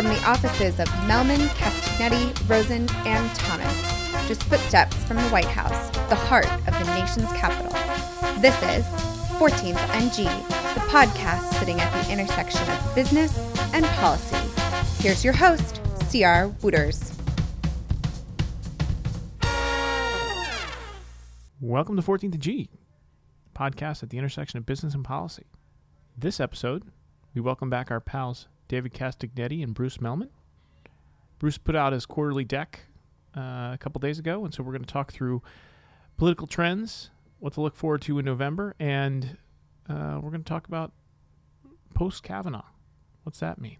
From the offices of Mehlman, Castagnetti, Rosen, and Thomas, just footsteps from the White House, the heart of the nation's capital. This is 14th and G, the podcast sitting at the intersection of business and policy. Here's your host, C.R. Wooters. Welcome to 14th G, podcast at the intersection of business and policy. This episode, we welcome back our pals David Castagnetti and Bruce Mehlman. Bruce put out his quarterly deck uh, a couple days ago, and so we're going to talk through political trends, what to look forward to in November, and uh, we're going to talk about post Kavanaugh. What's that mean?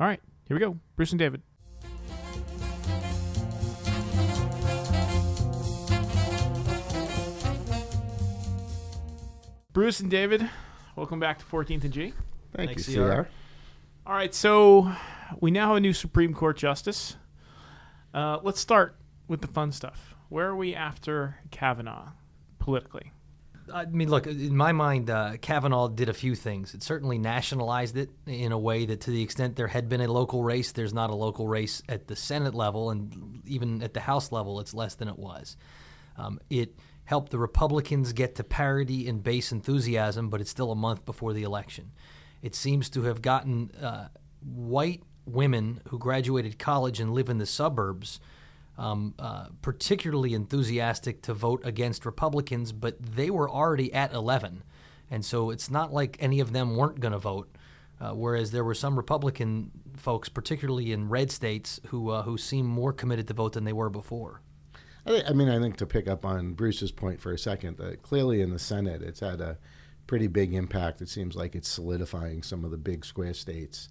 All right, here we go. Bruce and David. Bruce and David, welcome back to 14th and G. Thank Thanks, you, CR. CR. All right, so we now have a new Supreme Court justice. Uh, let's start with the fun stuff. Where are we after Kavanaugh politically? I mean, look, in my mind, uh, Kavanaugh did a few things. It certainly nationalized it in a way that, to the extent there had been a local race, there's not a local race at the Senate level, and even at the House level, it's less than it was. Um, it helped the Republicans get to parity in base enthusiasm, but it's still a month before the election. It seems to have gotten uh, white women who graduated college and live in the suburbs um, uh, particularly enthusiastic to vote against Republicans, but they were already at 11. And so it's not like any of them weren't going to vote. Uh, whereas there were some Republican folks, particularly in red states, who uh, who seem more committed to vote than they were before. I, mean, I think to pick up on Bruce's point for a second, that clearly in the Senate, it's had a pretty big impact. It seems like it's solidifying some of the big square states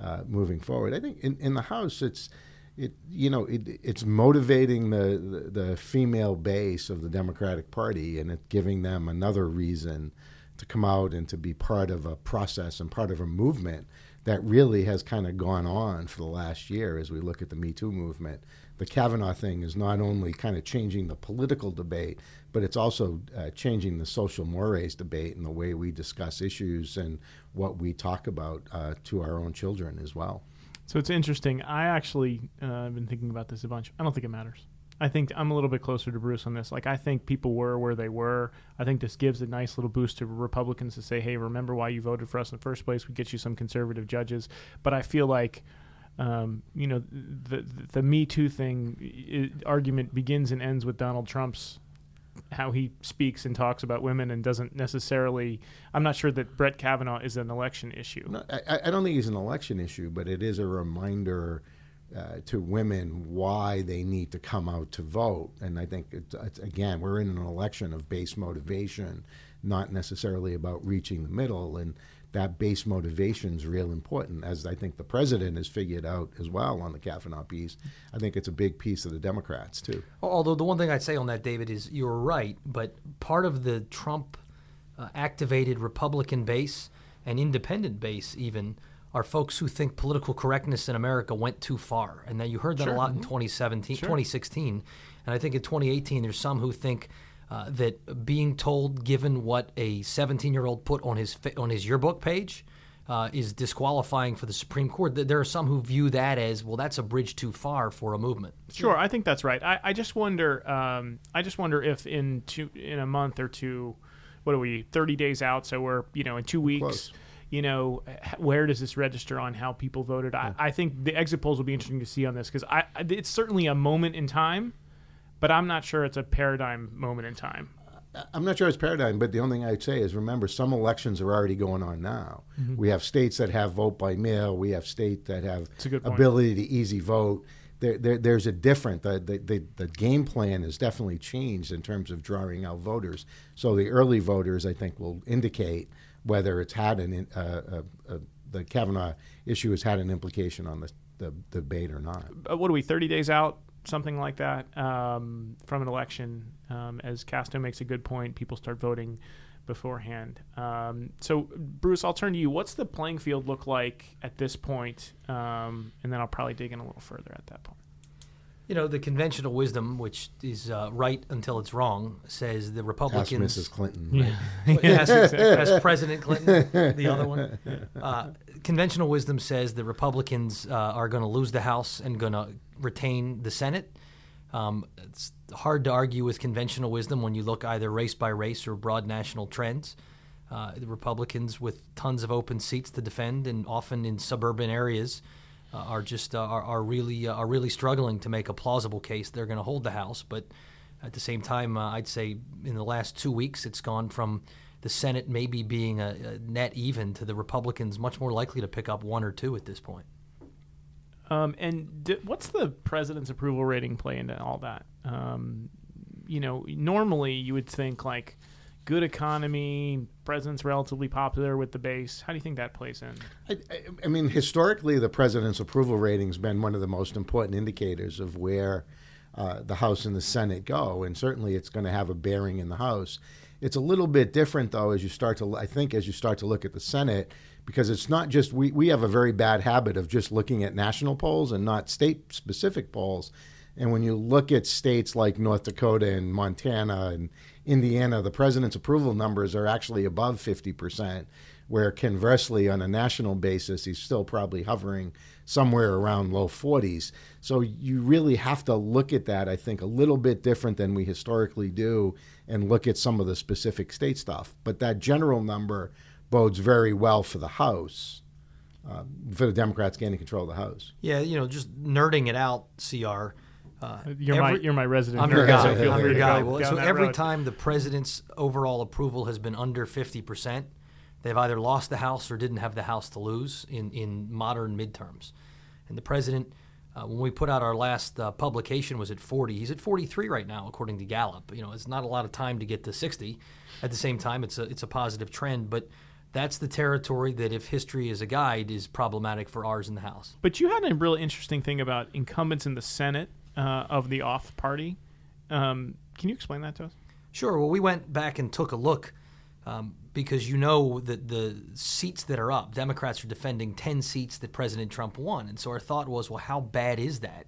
uh, moving forward. I think in, in the House, it's it you know it, it's motivating the, the the female base of the Democratic Party, and it's giving them another reason to come out and to be part of a process and part of a movement that really has kind of gone on for the last year as we look at the Me Too movement. The Kavanaugh thing is not only kind of changing the political debate, but it's also uh, changing the social mores debate and the way we discuss issues and what we talk about uh, to our own children as well. So it's interesting. I actually uh, have been thinking about this a bunch. I don't think it matters. I think I'm a little bit closer to Bruce on this. Like I think people were where they were. I think this gives a nice little boost to Republicans to say, "Hey, remember why you voted for us in the first place? We get you some conservative judges." But I feel like, um, you know, the the Me Too thing i argument begins and ends with Donald Trump's how he speaks and talks about women and doesn't necessarily. I'm not sure that Brett Kavanaugh is an election issue. No, I, I don't think he's an election issue, but it is a reminder uh, to women why they need to come out to vote. And I think, it's, it's, again, we're in an election of base motivation, not necessarily about reaching the middle. And that base motivation is real important, as I think the president has figured out as well on the Kavanaugh piece. I think it's a big piece of the Democrats, too. Although the one thing I'd say on that, David, is you're right, but part of the Trump uh, activated Republican base and independent base, even, are folks who think political correctness in America went too far. And that you heard that Sure. a lot in 2017, Sure. 2016. And I think in 2018, there's some who think. Uh, that being told, given what a 17-year-old put on his on his yearbook page, uh, is disqualifying for the Supreme Court. Th- There are some who view that as well. That's a bridge too far for a movement. Sure, I think that's right. I, I just wonder. Um, I just wonder if in two in a month or two, what are we? Thirty days out, so we're you know in two weeks. Close. You know, where does this register on how people voted? I, I think the exit polls will be interesting to see on this because I, I- it's certainly a moment in time, but I'm not sure it's a paradigm moment in time. I'm not sure it's paradigm, but the only thing I'd say is remember some elections are already going on now. Mm-hmm. We have states that have vote by mail. We have states that have a good point. ability to easy vote. There, there, there's a different the, the, the, the game plan has definitely changed in terms of drawing out voters. So the early voters, I think, will indicate whether it's had an in- uh, uh, uh, the Kavanaugh issue has had an implication on the, the debate or not. Uh, what are we? Thirty days out, something like that, um, from an election. Um, as Casto makes a good point, people start voting beforehand. Um, so, Bruce, I'll turn to you. What's the playing field look like at this point? Um, and then I'll probably dig in a little further at that point. You know, the conventional wisdom, which is uh, right until it's wrong, says the Ask Republicans. Mrs. Clinton. Yeah. Well, yes, ask President Clinton, the other one. Uh, conventional wisdom says the Republicans uh, are going to lose the House and going to retain the Senate. Um, it's hard to argue with conventional wisdom when you look either race by race or broad national trends. Uh, the Republicans, with tons of open seats to defend, and often in suburban areas, uh, are just uh, are, are, really uh, are really struggling to make a plausible case they're going to hold the House. But at the same time, uh, I'd say in the last two weeks, it's gone from the Senate maybe being a, a, net even to the Republicans much more likely to pick up one or two at this point. Um, and d- what's the president's approval rating play into all that? Um, you know, normally you would think like good economy, president's relatively popular with the base. How do you think that plays in? I, I, I mean, historically, the president's approval rating's been one of the most important indicators of where uh, the House and the Senate go, and certainly it's going to have a bearing in the House. It's a little bit different, though, as you start to, I think, as you start to look at the Senate, because it's not just, we, we have a very bad habit of just looking at national polls and not state specific polls. And when you look at states like North Dakota and Montana and Indiana, the president's approval numbers are actually above 50%, where conversely, on a national basis, he's still probably hovering somewhere around low 40s. So you really have to look at that, I think, a little bit different than we historically do and look at some of the specific state stuff. But that general number bodes very well for the House. Uh, for the Democrats gaining control of the House. Yeah, you know, just nerding it out, CR. Uh, you're every, my you're my resident. I'm your guy. So I'm your guy. Well, so every road. time the president's overall approval has been under 50 percent, they've either lost the House or didn't have the House to lose in in modern midterms. And the president uh, when we put out our last uh, publication was at 40 he's at 43 right now according to gallup you know it's not a lot of time to get to 60 at the same time it's a it's a positive trend but that's the territory that if history is a guide is problematic for ours in the house but you had a really interesting thing about incumbents in the senate uh, of the off party um, can you explain that to us sure well we went back and took a look um, because you know that the seats that are up, Democrats are defending 10 seats that President Trump won. And so our thought was, well, how bad is that?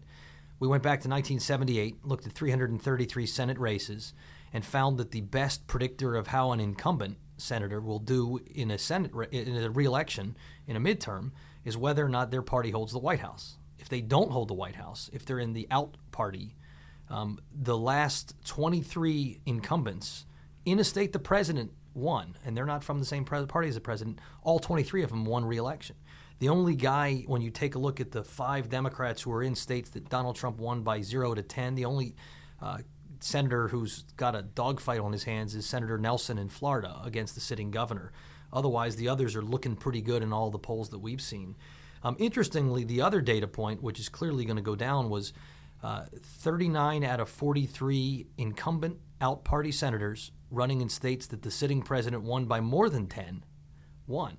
We went back to 1978, looked at 333 Senate races, and found that the best predictor of how an incumbent senator will do in a Senate in a reelection in a midterm is whether or not their party holds the White House. If they don't hold the White House, if they're in the out party, um, the last 23 incumbents in a state the president won, and they're not from the same party as the president. All 23 of them won re-election. The only guy, when you take a look at the five Democrats who are in states that Donald Trump won by zero to 10, the only uh, senator who's got a dogfight on his hands is Senator Nelson in Florida against the sitting governor. Otherwise, the others are looking pretty good in all the polls that we've seen. Um, interestingly, the other data point, which is clearly going to go down, was uh, 39 out of 43 incumbent out party senators running in states that the sitting president won by more than 10 won.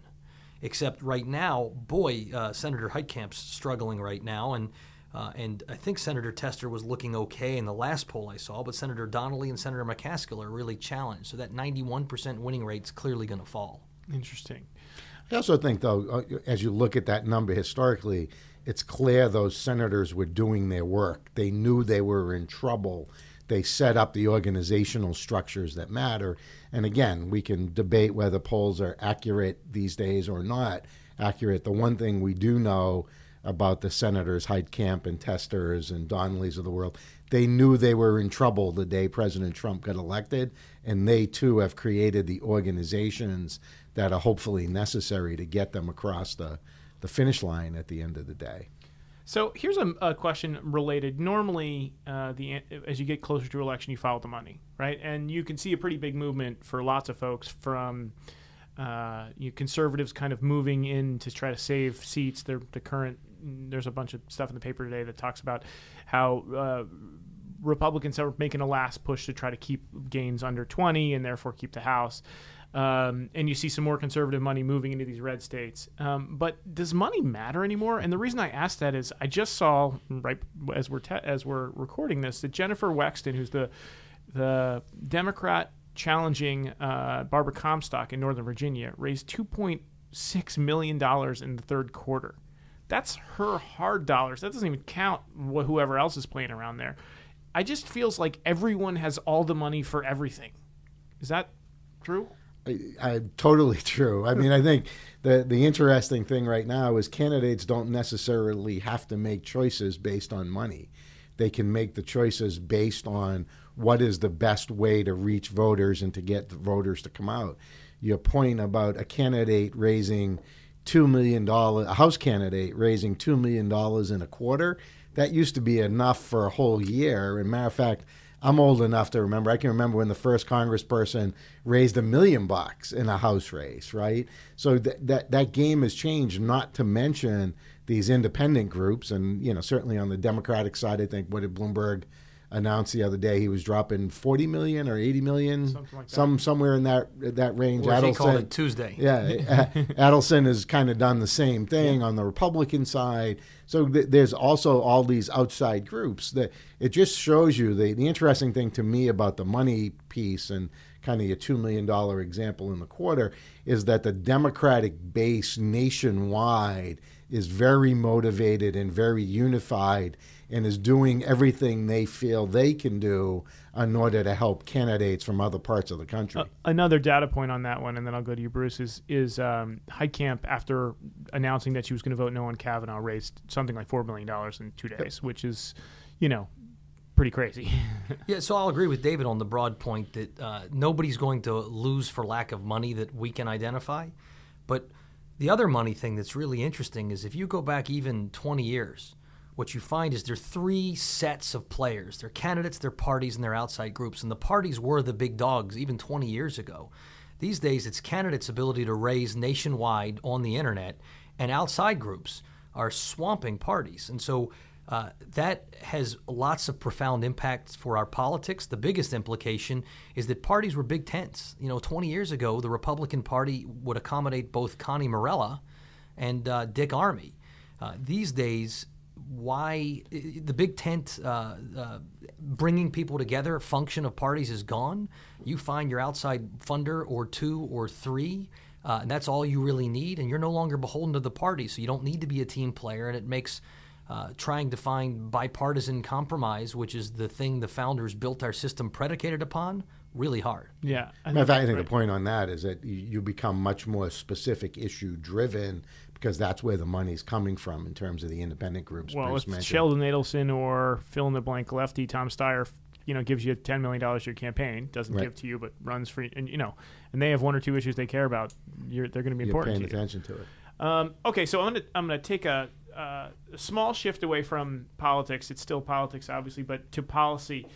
Except right now, boy, uh, Senator Heitkamp's struggling right now, and uh, and I think Senator Tester was looking okay in the last poll I saw, but Senator Donnelly and Senator McCaskill are really challenged. So that 91% winning rate is clearly going to fall. Interesting. I also think, though, uh, as you look at that number historically, it's clear those senators were doing their work. They knew they were in trouble they set up the organizational structures that matter. And again, we can debate whether polls are accurate these days or not accurate. The one thing we do know about the senators, Heitkamp and Testers and Donnellys of the world, they knew they were in trouble the day President Trump got elected, and they too have created the organizations that are hopefully necessary to get them across the, the finish line at the end of the day. So here's a, a question related. Normally, uh, the as you get closer to election, you follow the money, right? And you can see a pretty big movement for lots of folks from uh, you conservatives kind of moving in to try to save seats. They're, the current there's a bunch of stuff in the paper today that talks about how uh, Republicans are making a last push to try to keep gains under 20 and therefore keep the House um, and you see some more conservative money moving into these red states. Um, but does money matter anymore? And the reason I asked that is I just saw right as we're te- as we're recording this that Jennifer Wexton, who's the the Democrat challenging uh, Barbara Comstock in Northern Virginia, raised two point six million dollars in the third quarter. That's her hard dollars. That doesn't even count wh- whoever else is playing around there. I just feels like everyone has all the money for everything. Is that true? I, I, totally true. I mean, I think the the interesting thing right now is candidates don't necessarily have to make choices based on money. They can make the choices based on what is the best way to reach voters and to get the voters to come out. Your point about a candidate raising two million dollars, a House candidate raising two million dollars in a quarter, that used to be enough for a whole year. And matter of fact, I'm old enough to remember. I can remember when the first congressperson raised a million bucks in a House race, right? So th- that that game has changed. Not to mention these independent groups, and you know, certainly on the Democratic side, I think what did Bloomberg announced the other day he was dropping 40 million or 80 million, like some somewhere in that that range. Or Adelson, called it Tuesday. Yeah, Adelson has kind of done the same thing yeah. on the Republican side. So th- there's also all these outside groups that it just shows you the the interesting thing to me about the money piece and kind of a two million dollar example in the quarter is that the Democratic base nationwide is very motivated and very unified and is doing everything they feel they can do in order to help candidates from other parts of the country. Uh, another data point on that one, and then I'll go to you, Bruce, is, is um, Heitkamp, after announcing that she was going to vote no on Kavanaugh, raised something like $4 million in two days, which is, you know, pretty crazy. yeah, so I'll agree with David on the broad point that uh, nobody's going to lose for lack of money that we can identify. But the other money thing that's really interesting is if you go back even 20 years, what you find is there are three sets of players. They're candidates, they're parties, and they're outside groups. And the parties were the big dogs even 20 years ago. These days, it's candidates' ability to raise nationwide on the internet, and outside groups are swamping parties. And so uh, that has lots of profound impacts for our politics. The biggest implication is that parties were big tents. You know, 20 years ago, the Republican Party would accommodate both Connie Morella and uh, Dick Armey. Uh, these days, why the big tent uh, uh, bringing people together function of parties is gone. You find your outside funder or two or three, uh, and that's all you really need. And you're no longer beholden to the party, so you don't need to be a team player. And it makes uh, trying to find bipartisan compromise, which is the thing the founders built our system predicated upon, really hard. Yeah. I think, I think right. the point on that is that you become much more specific issue driven because that's where the money's coming from in terms of the independent groups. Well, Bruce if mentioned. Sheldon Adelson or fill in the blank lefty Tom Steyer, you know, gives you ten million dollars your campaign, doesn't right. give to you, but runs for and you know, and they have one or two issues they care about, they're going to be important. You're paying to attention to it. Um, okay, so I'm gonna I'm gonna take a, uh, a small shift away from politics. It's still politics, obviously, but to policy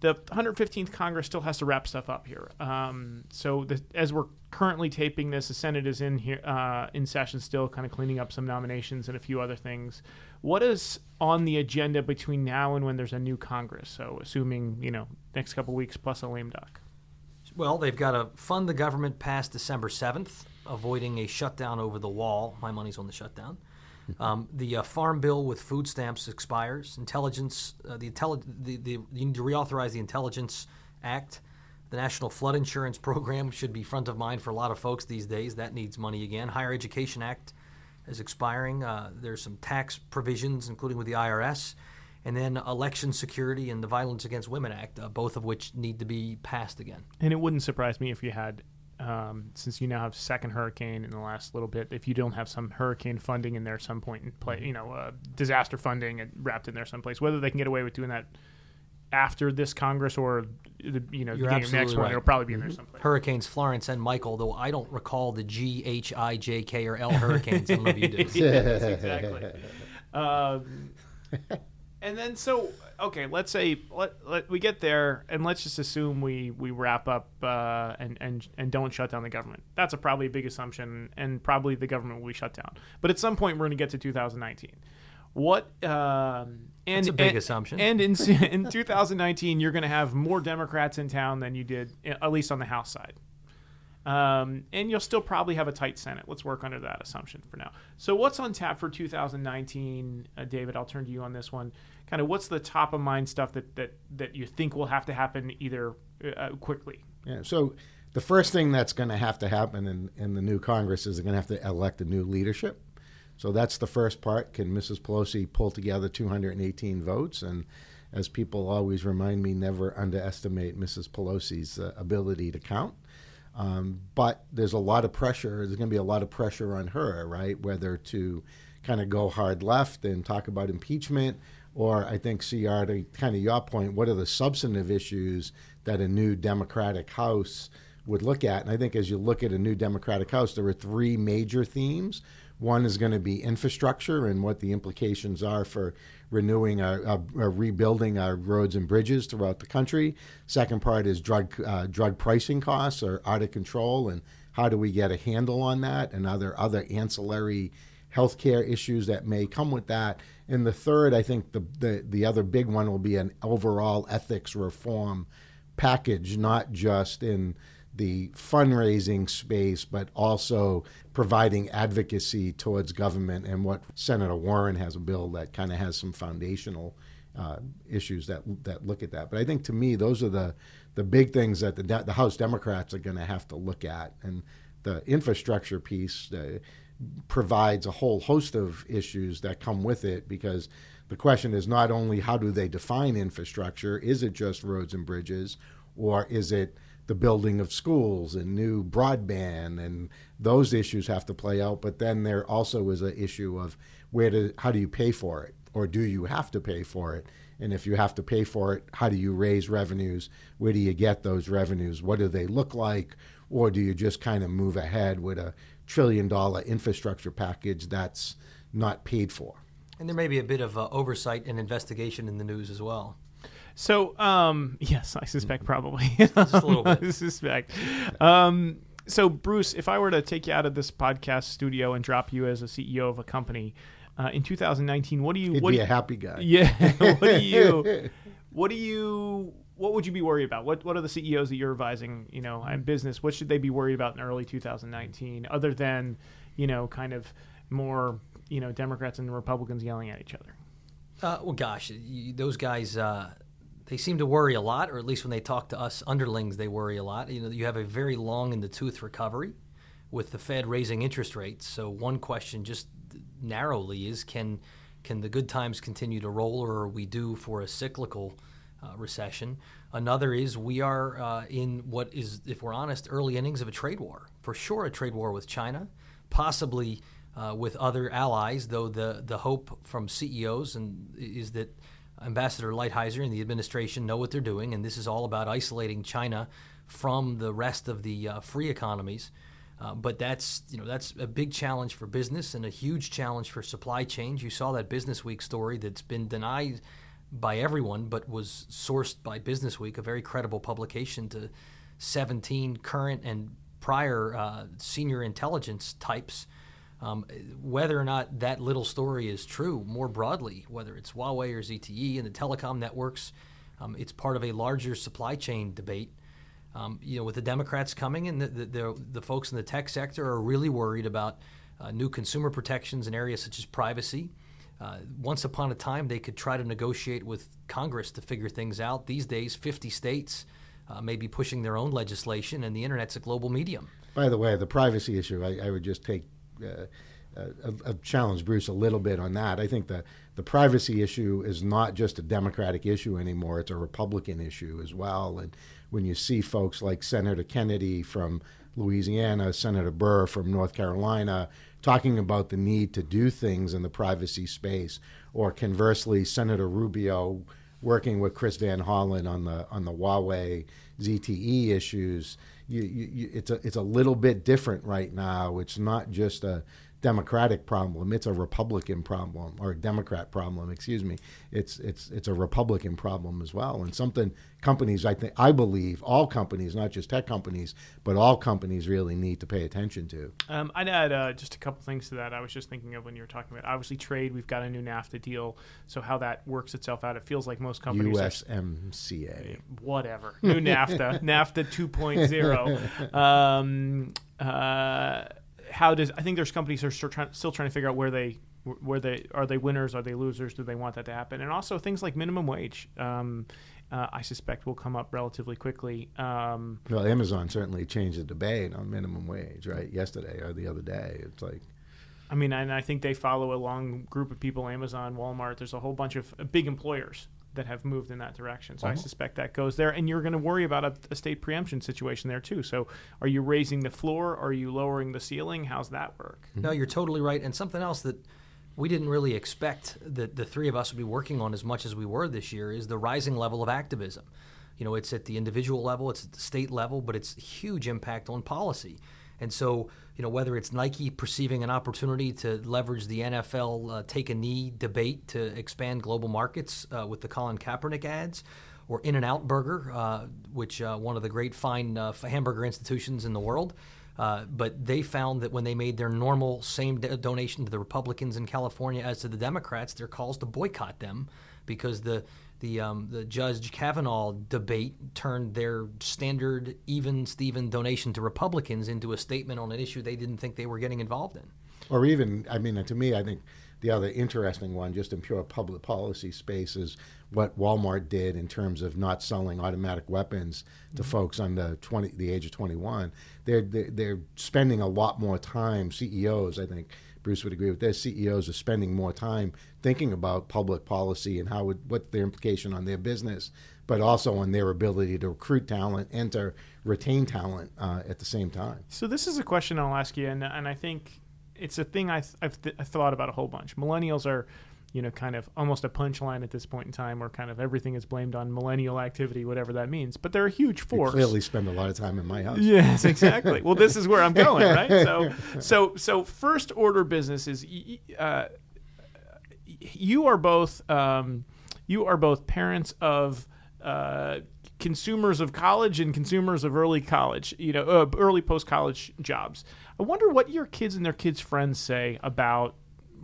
the 115th Congress still has to wrap stuff up here. Um, so the, as we're currently taping this, the Senate is in here uh, in session still, kind of cleaning up some nominations and a few other things. What is on the agenda between now and when there's a new Congress? So assuming you know next couple weeks plus a lame duck. Well, they've got to fund the government past December 7th, avoiding a shutdown over the wall. My money's on the shutdown. Um, the uh, farm bill with food stamps expires. Intelligence, uh, the, intelli- the, the, you need to reauthorize the Intelligence Act. The National Flood Insurance Program should be front of mind for a lot of folks these days. That needs money again. Higher Education Act is expiring. Uh, there's some tax provisions, including with the IRS. And then Election Security and the Violence Against Women Act, uh, both of which need to be passed again. And it wouldn't surprise me if you had um, since you now have second hurricane in the last little bit, if you don't have some hurricane funding in there some point in play, mm-hmm. you know, uh, disaster funding and wrapped in there someplace, whether they can get away with doing that after this Congress or the you know the next right. one, it'll probably be in there mm-hmm. someplace. Hurricanes Florence and Michael, though I don't recall the G H I J K or L hurricanes. I don't know if you do. yes, exactly. Um, and then so okay, let's say let, let, we get there, and let's just assume we we wrap up uh, and and and don't shut down the government. That's a probably a big assumption, and probably the government will be shut down. But at some point, we're going to get to 2019. What um, and That's a big and, assumption. And in in 2019, you're going to have more Democrats in town than you did, at least on the House side. Um, and you'll still probably have a tight Senate. Let's work under that assumption for now. So, what's on tap for 2019, uh, David? I'll turn to you on this one kind of what's the top of mind stuff that that that you think will have to happen either uh, quickly? Yeah. So the first thing that's going to have to happen in, in the new Congress is they're going to have to elect a new leadership. So that's the first part. Can Mrs. Pelosi pull together 218 votes? And as people always remind me, never underestimate Mrs. Pelosi's uh, ability to count. Um, but there's a lot of pressure. There's going to be a lot of pressure on her, right? Whether to kind of go hard left and talk about impeachment, or I think, CR, to kind of your point, what are the substantive issues that a new Democratic House would look at? And I think as you look at a new Democratic House, there are three major themes. One is going to be infrastructure and what the implications are for renewing our, our, our, rebuilding our roads and bridges throughout the country. Second part is drug uh, drug pricing costs are out of control, and how do we get a handle on that? And other other ancillary healthcare issues that may come with that. And the third, I think the the, the other big one will be an overall ethics reform package, not just in the fundraising space, but also providing advocacy towards government. And what Senator Warren has a bill that kind of has some foundational uh, issues that that look at that. But I think to me, those are the the big things that the the House Democrats are going to have to look at, and the infrastructure piece uh, provides a whole host of issues that come with it because. The question is not only how do they define infrastructure, is it just roads and bridges, or is it the building of schools and new broadband and those issues have to play out. But then there also is an issue of where do how do you pay for it? Or do you have to pay for it? And if you have to pay for it how do you raise revenues? Where do you get those revenues? What do they look like? Or do you just kind of move ahead with a trillion dollar infrastructure package that's not paid for? And there may be a bit of uh, oversight and investigation in the news as well so, um, yes, I suspect probably. Just a little bit. I suspect. Um, so, Bruce, if I were to take you out of this podcast studio and drop you as a CEO of a company uh, in 2019, what do you? He'd what be do, a happy guy. Yeah. what do you? What do you? What would you be worried about? What What are the CEOs that you're advising? You know, in business, what should they be worried about in early 2019, other than, you know, kind of more, you know, Democrats and Republicans yelling at each other? Uh, well, gosh, you, those guys. Uh, they seem to worry a lot, or at least when they talk to us underlings, they worry a lot. You know, you have a very long in the tooth recovery with the Fed raising interest rates. So one question, just narrowly, is can can the good times continue to roll, or are we due for a cyclical uh, recession? Another is we are uh, in what is, if we're honest, early innings of a trade war. For sure, a trade war with China, possibly uh, with other allies. Though the the hope from CEOs and is that Ambassador Lighthizer and the administration know what they're doing, and this is all about isolating China from the rest of the uh, free economies. Uh, but that's you know that's a big challenge for business and a huge challenge for supply chains. You saw that Business Week story that's been denied by everyone, but was sourced by Business Week, a very credible publication, to 17 current and prior uh, senior intelligence types um, whether or not that little story is true more broadly, whether it's Huawei or ZTE and the telecom networks, um, it's part of a larger supply chain debate. Um, you know, with the Democrats coming and the, the, the, folks in the tech sector are really worried about uh, new consumer protections in areas such as privacy. Uh, once upon a time, they could try to negotiate with Congress to figure things out. These days, 50 states uh, may be pushing their own legislation, and the internet's a global medium. By the way, the privacy issue, I, I would just take uh, uh, challenge Bruce a little bit on that. I think the the privacy issue is not just a Democratic issue anymore; it's a Republican issue as well. And when you see folks like Senator Kennedy from Louisiana, Senator Burr from North Carolina talking about the need to do things in the privacy space, or conversely, Senator Rubio working with Chris Van Hollen on the on the Huawei ZTE issues you, you, it's a it's a little bit different right now. It's not just a Democratic problem; it's a Republican problem or a Democrat problem. Excuse me. It's it's it's a Republican problem as well, and something companies I think I believe all companies, not just tech companies, but all companies really need to pay attention to. Um, I'd add uh, just a couple things to that. I was just thinking of when you were talking about obviously trade. We've got a new NAFTA deal, so how that works itself out. It feels like most companies USMCA, whatever new NAFTA, NAFTA 2.0. Um, uh, how does I think there's companies that are still trying, still trying to figure out where they where they are they winners are they losers do they want that to happen and also things like minimum wage um, uh, I suspect will come up relatively quickly. Um, well, Amazon certainly changed the debate on minimum wage, right? Yesterday or the other day, it's like. I mean, and I think they follow a long group of people: Amazon, Walmart. There's a whole bunch of big employers that have moved in that direction. So I Uh-huh. suspect that goes there, and you're going to worry about a, a state preemption situation there too. So are you raising the floor? Are you lowering the ceiling? How's that work? No, you're totally right. And something else that we didn't really expect that the three of us would be working on as much as we were this year is the rising level of activism. You know, it's at the individual level, it's at the state level, but it's huge impact on policy. And so, you know, whether it's Nike perceiving an opportunity to leverage the NFL uh, take a knee debate to expand global markets uh, with the Colin Kaepernick ads, or In and Out Burger, uh, which uh, one of the great fine uh, hamburger institutions in the world. Uh, but they found that when they made their normal same do- donation to the Republicans in California as to the Democrats, their calls to boycott them because the the um, the Judge Kavanaugh debate turned their standard even Steven donation to Republicans into a statement on an issue they didn't think they were getting involved in. Or even, I mean, to me, I think the other interesting one, just in pure public policy space, is what Walmart did in terms of not selling automatic weapons to folks under 20, the age of 21. They're, they're, they're spending a lot more time, CEOs, I think Bruce would agree with this, CEOs are spending more time thinking about public policy and how would, what the implication on their business, but also on their ability to recruit talent and to retain talent uh, at the same time. So this is a question I'll ask you, and, and I think it's a thing I th- I've, th- I've thought about a whole bunch. Millennials are, you know, kind of almost a punchline at this point in time, where kind of everything is blamed on millennial activity, whatever that means. But they're a huge You force. clearly spend a lot of time in my house. Yes, exactly. well, this is where I'm going, right? So, so, so first order business is uh, you are both um, you are both parents of uh, consumers of college and consumers of early college, you know, uh, early post college jobs. I wonder what your kids and their kids' friends say about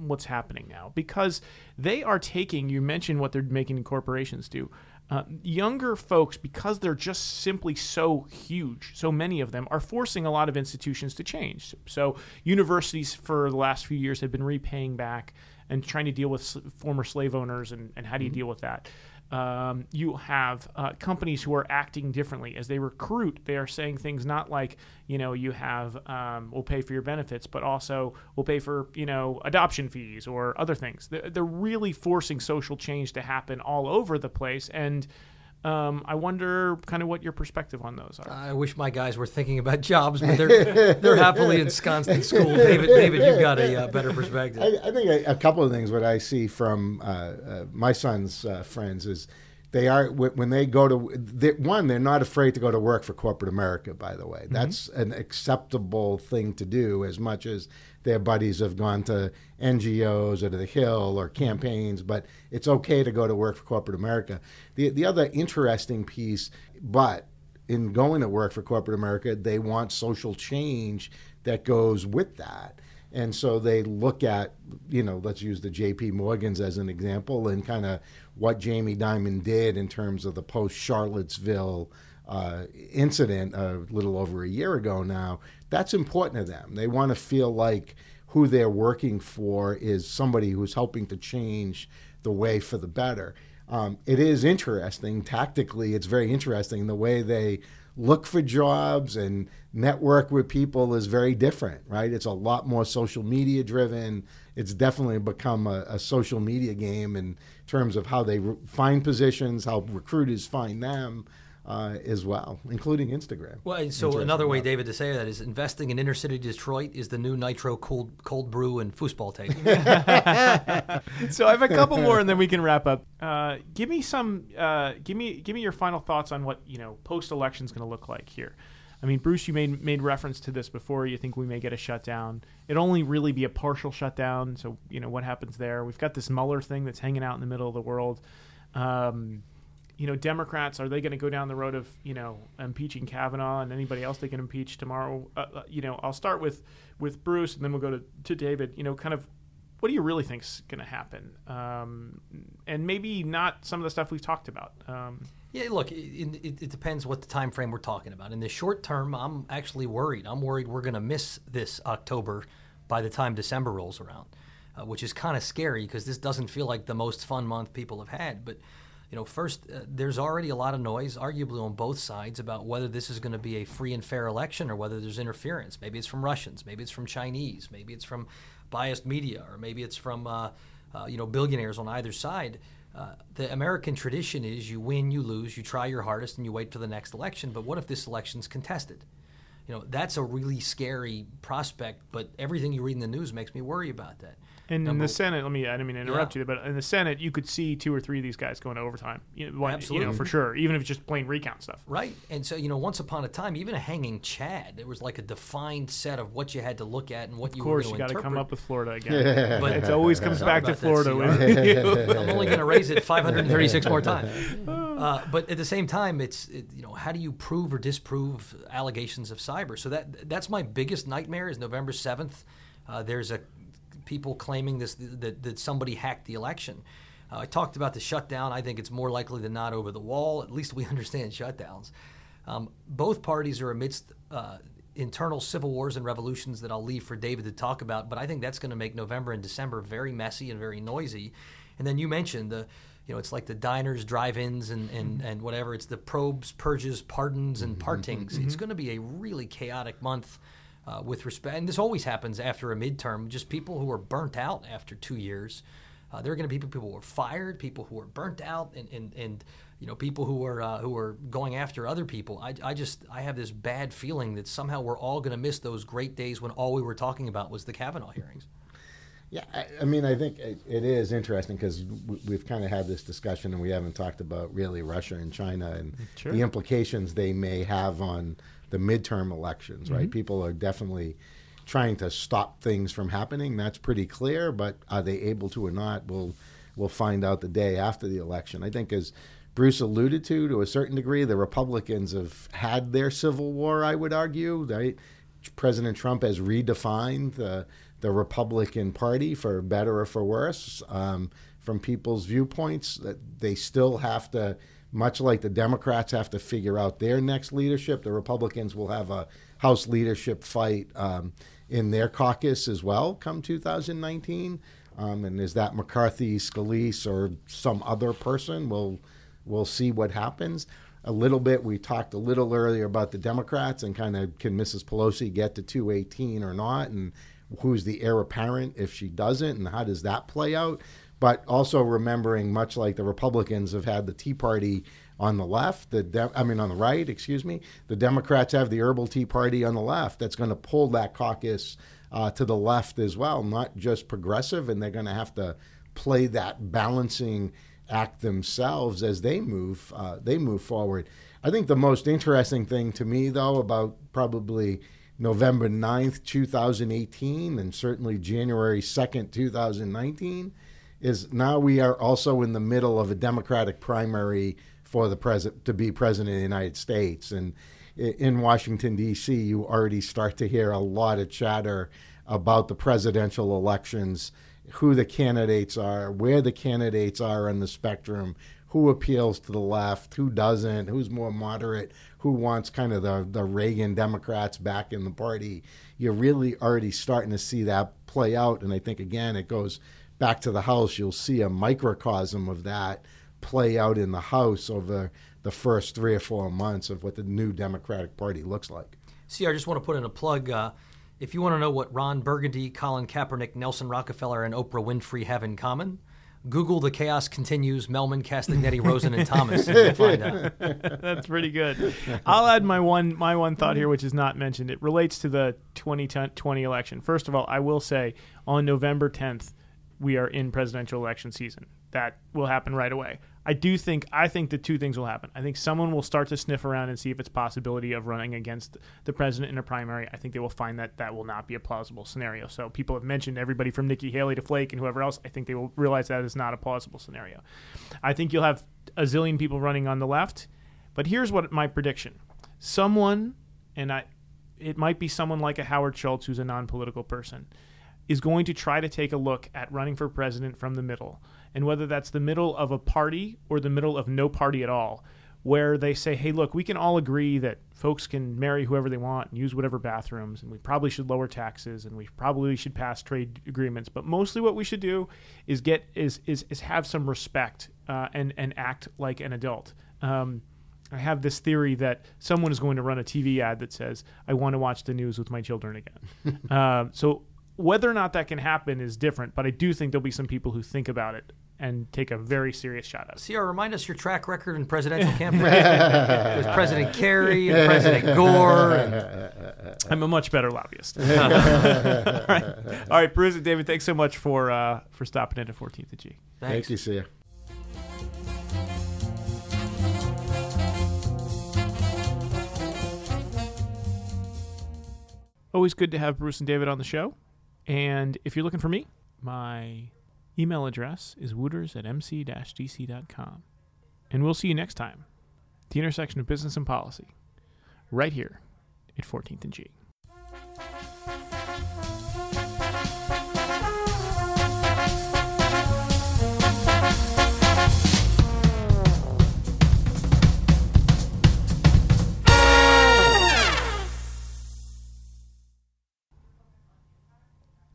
what's happening now because they are taking. You mentioned what they're making corporations do. Uh, younger folks, because they're just simply so huge, so many of them are forcing a lot of institutions to change. So, universities for the last few years have been repaying back and trying to deal with former slave owners and, and how do you deal with that? Um, you have uh, companies who are acting differently as they recruit. They are saying things not like, you know, you have, um, we'll pay for your benefits, but also we'll pay for, you know, adoption fees or other things. They're, they're really forcing social change to happen all over the place. And um, I wonder kind of what your perspective on those are. I wish my guys were thinking about jobs, but they're they're happily ensconced in school. David, David, you've got a uh, better perspective. I, I think a, a couple of things. What I see from uh, uh, my son's uh, friends is they are when they go to they, one, they're not afraid to go to work for corporate America. By the way, that's an acceptable thing to do. As much as their buddies have gone to NGOs or to the Hill or campaigns, but it's okay to go to work for corporate America. The the other interesting piece, but in going to work for corporate America, they want social change that goes with that. And so they look at, you know, let's use the JP Morgans as an example and kind of what Jamie Dimon did in terms of the post Charlottesville uh, incident a little over a year ago now. That's important to them. They want to feel like who they're working for is somebody who's helping to change the way for the better. Um, it is interesting tactically. It's very interesting the way they look for jobs and network with people is very different, right? It's a lot more social media driven. It's definitely become a, a social media game in terms of how they re- find positions, how recruiters find them uh, as well, including Instagram. Well, and so another way. David, to say that is investing in inner city Detroit is the new nitro cold cold brew and foosball tape. so I have a couple more, and then we can wrap up. Uh, give me some. Uh, give me give me your final thoughts on what you know post election is going to look like here. I mean, Bruce, you made made reference to this before. You think we may get a shutdown? It'll only really be a partial shutdown. So you know what happens there. We've got this Mueller thing that's hanging out in the middle of the world. Um, you know, Democrats are they going to go down the road of you know impeaching Kavanaugh and anybody else they can impeach tomorrow? Uh, uh, you know, I'll start with with Bruce, and then we'll go to to David. You know, kind of what do you really think's going to happen? Um, and maybe not some of the stuff we've talked about. Um, Yeah, look, it, it, it depends what the time frame we're talking about. In the short term, I'm actually worried. I'm worried we're going to miss this October by the time December rolls around, uh, which is kind of scary because this doesn't feel like the most fun month people have had. But you know, first, uh, there's already a lot of noise, arguably on both sides, about whether this is going to be a free and fair election or whether there's interference. Maybe it's from Russians, maybe it's from Chinese, maybe it's from biased media, or maybe it's from uh, uh, you know billionaires on either side. uh, the American tradition is you win, you lose, you try your hardest, and you wait for the next election. But what if this election's contested? You know, that's a really scary prospect, but everything you read in the news makes me worry about that. And in the Senate, let me, I didn't mean to interrupt Yeah. you, but in the Senate, you could see two or three of these guys going to overtime. You know, one- you know, Absolutely. for sure, even if it's just plain recount stuff. Right. And so, you know, once upon a time, even a hanging Chad, there was like a defined set of what you had to look at and what you Of course, were you going got to to come up with Florida again. But it always comes back to Florida with you. I'm only going to raise it 536 more times. Uh, but at the same time, it's it, you know how do you prove or disprove allegations of cyber? So that that's my biggest nightmare. Is November 7th? Uh, there's a people claiming this that, that somebody hacked the election. Uh, I talked about the shutdown. I think it's more likely than not over the wall. At least we understand shutdowns. Um, both parties are amidst uh, internal civil wars and revolutions that I'll leave for David to talk about. But I think that's going to make November and December very messy and very noisy. And then you mentioned the, you know, it's like the diners, drive-ins, and and, and whatever. It's the probes, purges, pardons, and partings. It's going to be a really chaotic month. Uh, with respect, and this always happens after a midterm, just people who are burnt out after two years. Uh, there are going to be people who are fired, people who are burnt out, and, and, and you know people who are uh, who are going after other people. I, I just I have this bad feeling that somehow we're all going to miss those great days when all we were talking about was the Kavanaugh hearings. Yeah, I, I mean, I think it, it is interesting because we've kind of had this discussion and we haven't talked about really Russia and China and Sure. the implications they may have on the midterm elections, right? Mm-hmm. People are definitely trying to stop things from happening. That's pretty clear, but are they able to or not? We'll we'll find out the day after the election. I think as Bruce alluded to, to a certain degree, the Republicans have had their civil war. I would argue, right? President Trump has redefined the the Republican Party for better or for worse. Um, from people's viewpoints, that they still have to, much like the Democrats have to figure out their next leadership. The Republicans will have a House leadership fight um, in their caucus as well come 2019. Um, and is that McCarthy, Scalise, or some other person? We'll we'll see what happens. A little bit. We talked a little earlier about the Democrats and kind of can Mrs. Pelosi get to 218 or not, and who's the heir apparent if she doesn't, and how does that play out? But also remembering, much like the Republicans have had the Tea Party on the left, the de- I mean on the right, excuse me, the Democrats have the Herbal Tea Party on the left. That's going to pull that caucus uh, to the left as well, not just progressive, and they're going to have to play that balancing act themselves as they move uh, they move forward. I think the most interesting thing to me though about probably November 9th, 2018 and certainly January 2nd, 2019 is now we are also in the middle of a democratic primary for the president to be president of the United States and in Washington D.C. you already start to hear a lot of chatter about the presidential elections who the candidates are, where the candidates are on the spectrum, who appeals to the left, who doesn't, who's more moderate, who wants kind of the, the Reagan Democrats back in the party. You're really already starting to see that play out. And I think, again, it goes back to the House. You'll see a microcosm of that play out in the House over the first three or four months of what the new Democratic Party looks like. See, I just want to put in a plug. Uh, if you want to know what Ron Burgundy, Colin Kaepernick, Nelson Rockefeller, and Oprah Winfrey have in common, Google "The Chaos Continues." Mehlman, Castagnetti, Rosen, and Thomas. and find out. That's pretty good. I'll add my one my one thought here, which is not mentioned. It relates to the 2020 election. First of all, I will say on November 10th, we are in presidential election season. That will happen right away. I do think I think the two things will happen. I think someone will start to sniff around and see if it's possibility of running against the president in a primary. I think they will find that that will not be a plausible scenario. So people have mentioned everybody from Nikki Haley to Flake and whoever else. I think they will realize that is not a plausible scenario. I think you'll have a zillion people running on the left. But here's what my prediction: someone, and I, it might be someone like a Howard Schultz, who's a non-political person, is going to try to take a look at running for president from the middle, and whether that's the middle of a party or the middle of no party at all, where they say, "Hey, look, we can all agree that folks can marry whoever they want and use whatever bathrooms, and we probably should lower taxes, and we probably should pass trade agreements, but mostly what we should do is get is is, is have some respect uh, and and act like an adult." Um, I have this theory that someone is going to run a TV ad that says, "I want to watch the news with my children again." um, so whether or not that can happen is different, but I do think there'll be some people who think about it and take a very serious shot at it. CR, remind us your track record in presidential campaigns. it was President Kerry and President Gore. And... I'm a much better lobbyist. All right, all right, Bruce and David, thanks so much for uh, for stopping in at 14th and G. Thanks. Thank you, see ya. Always good to have Bruce and David on the show. And if you're looking for me, my email address is wooters at mc-dc.com. And we'll see you next time. The intersection of business and policy, right here at 14th and G.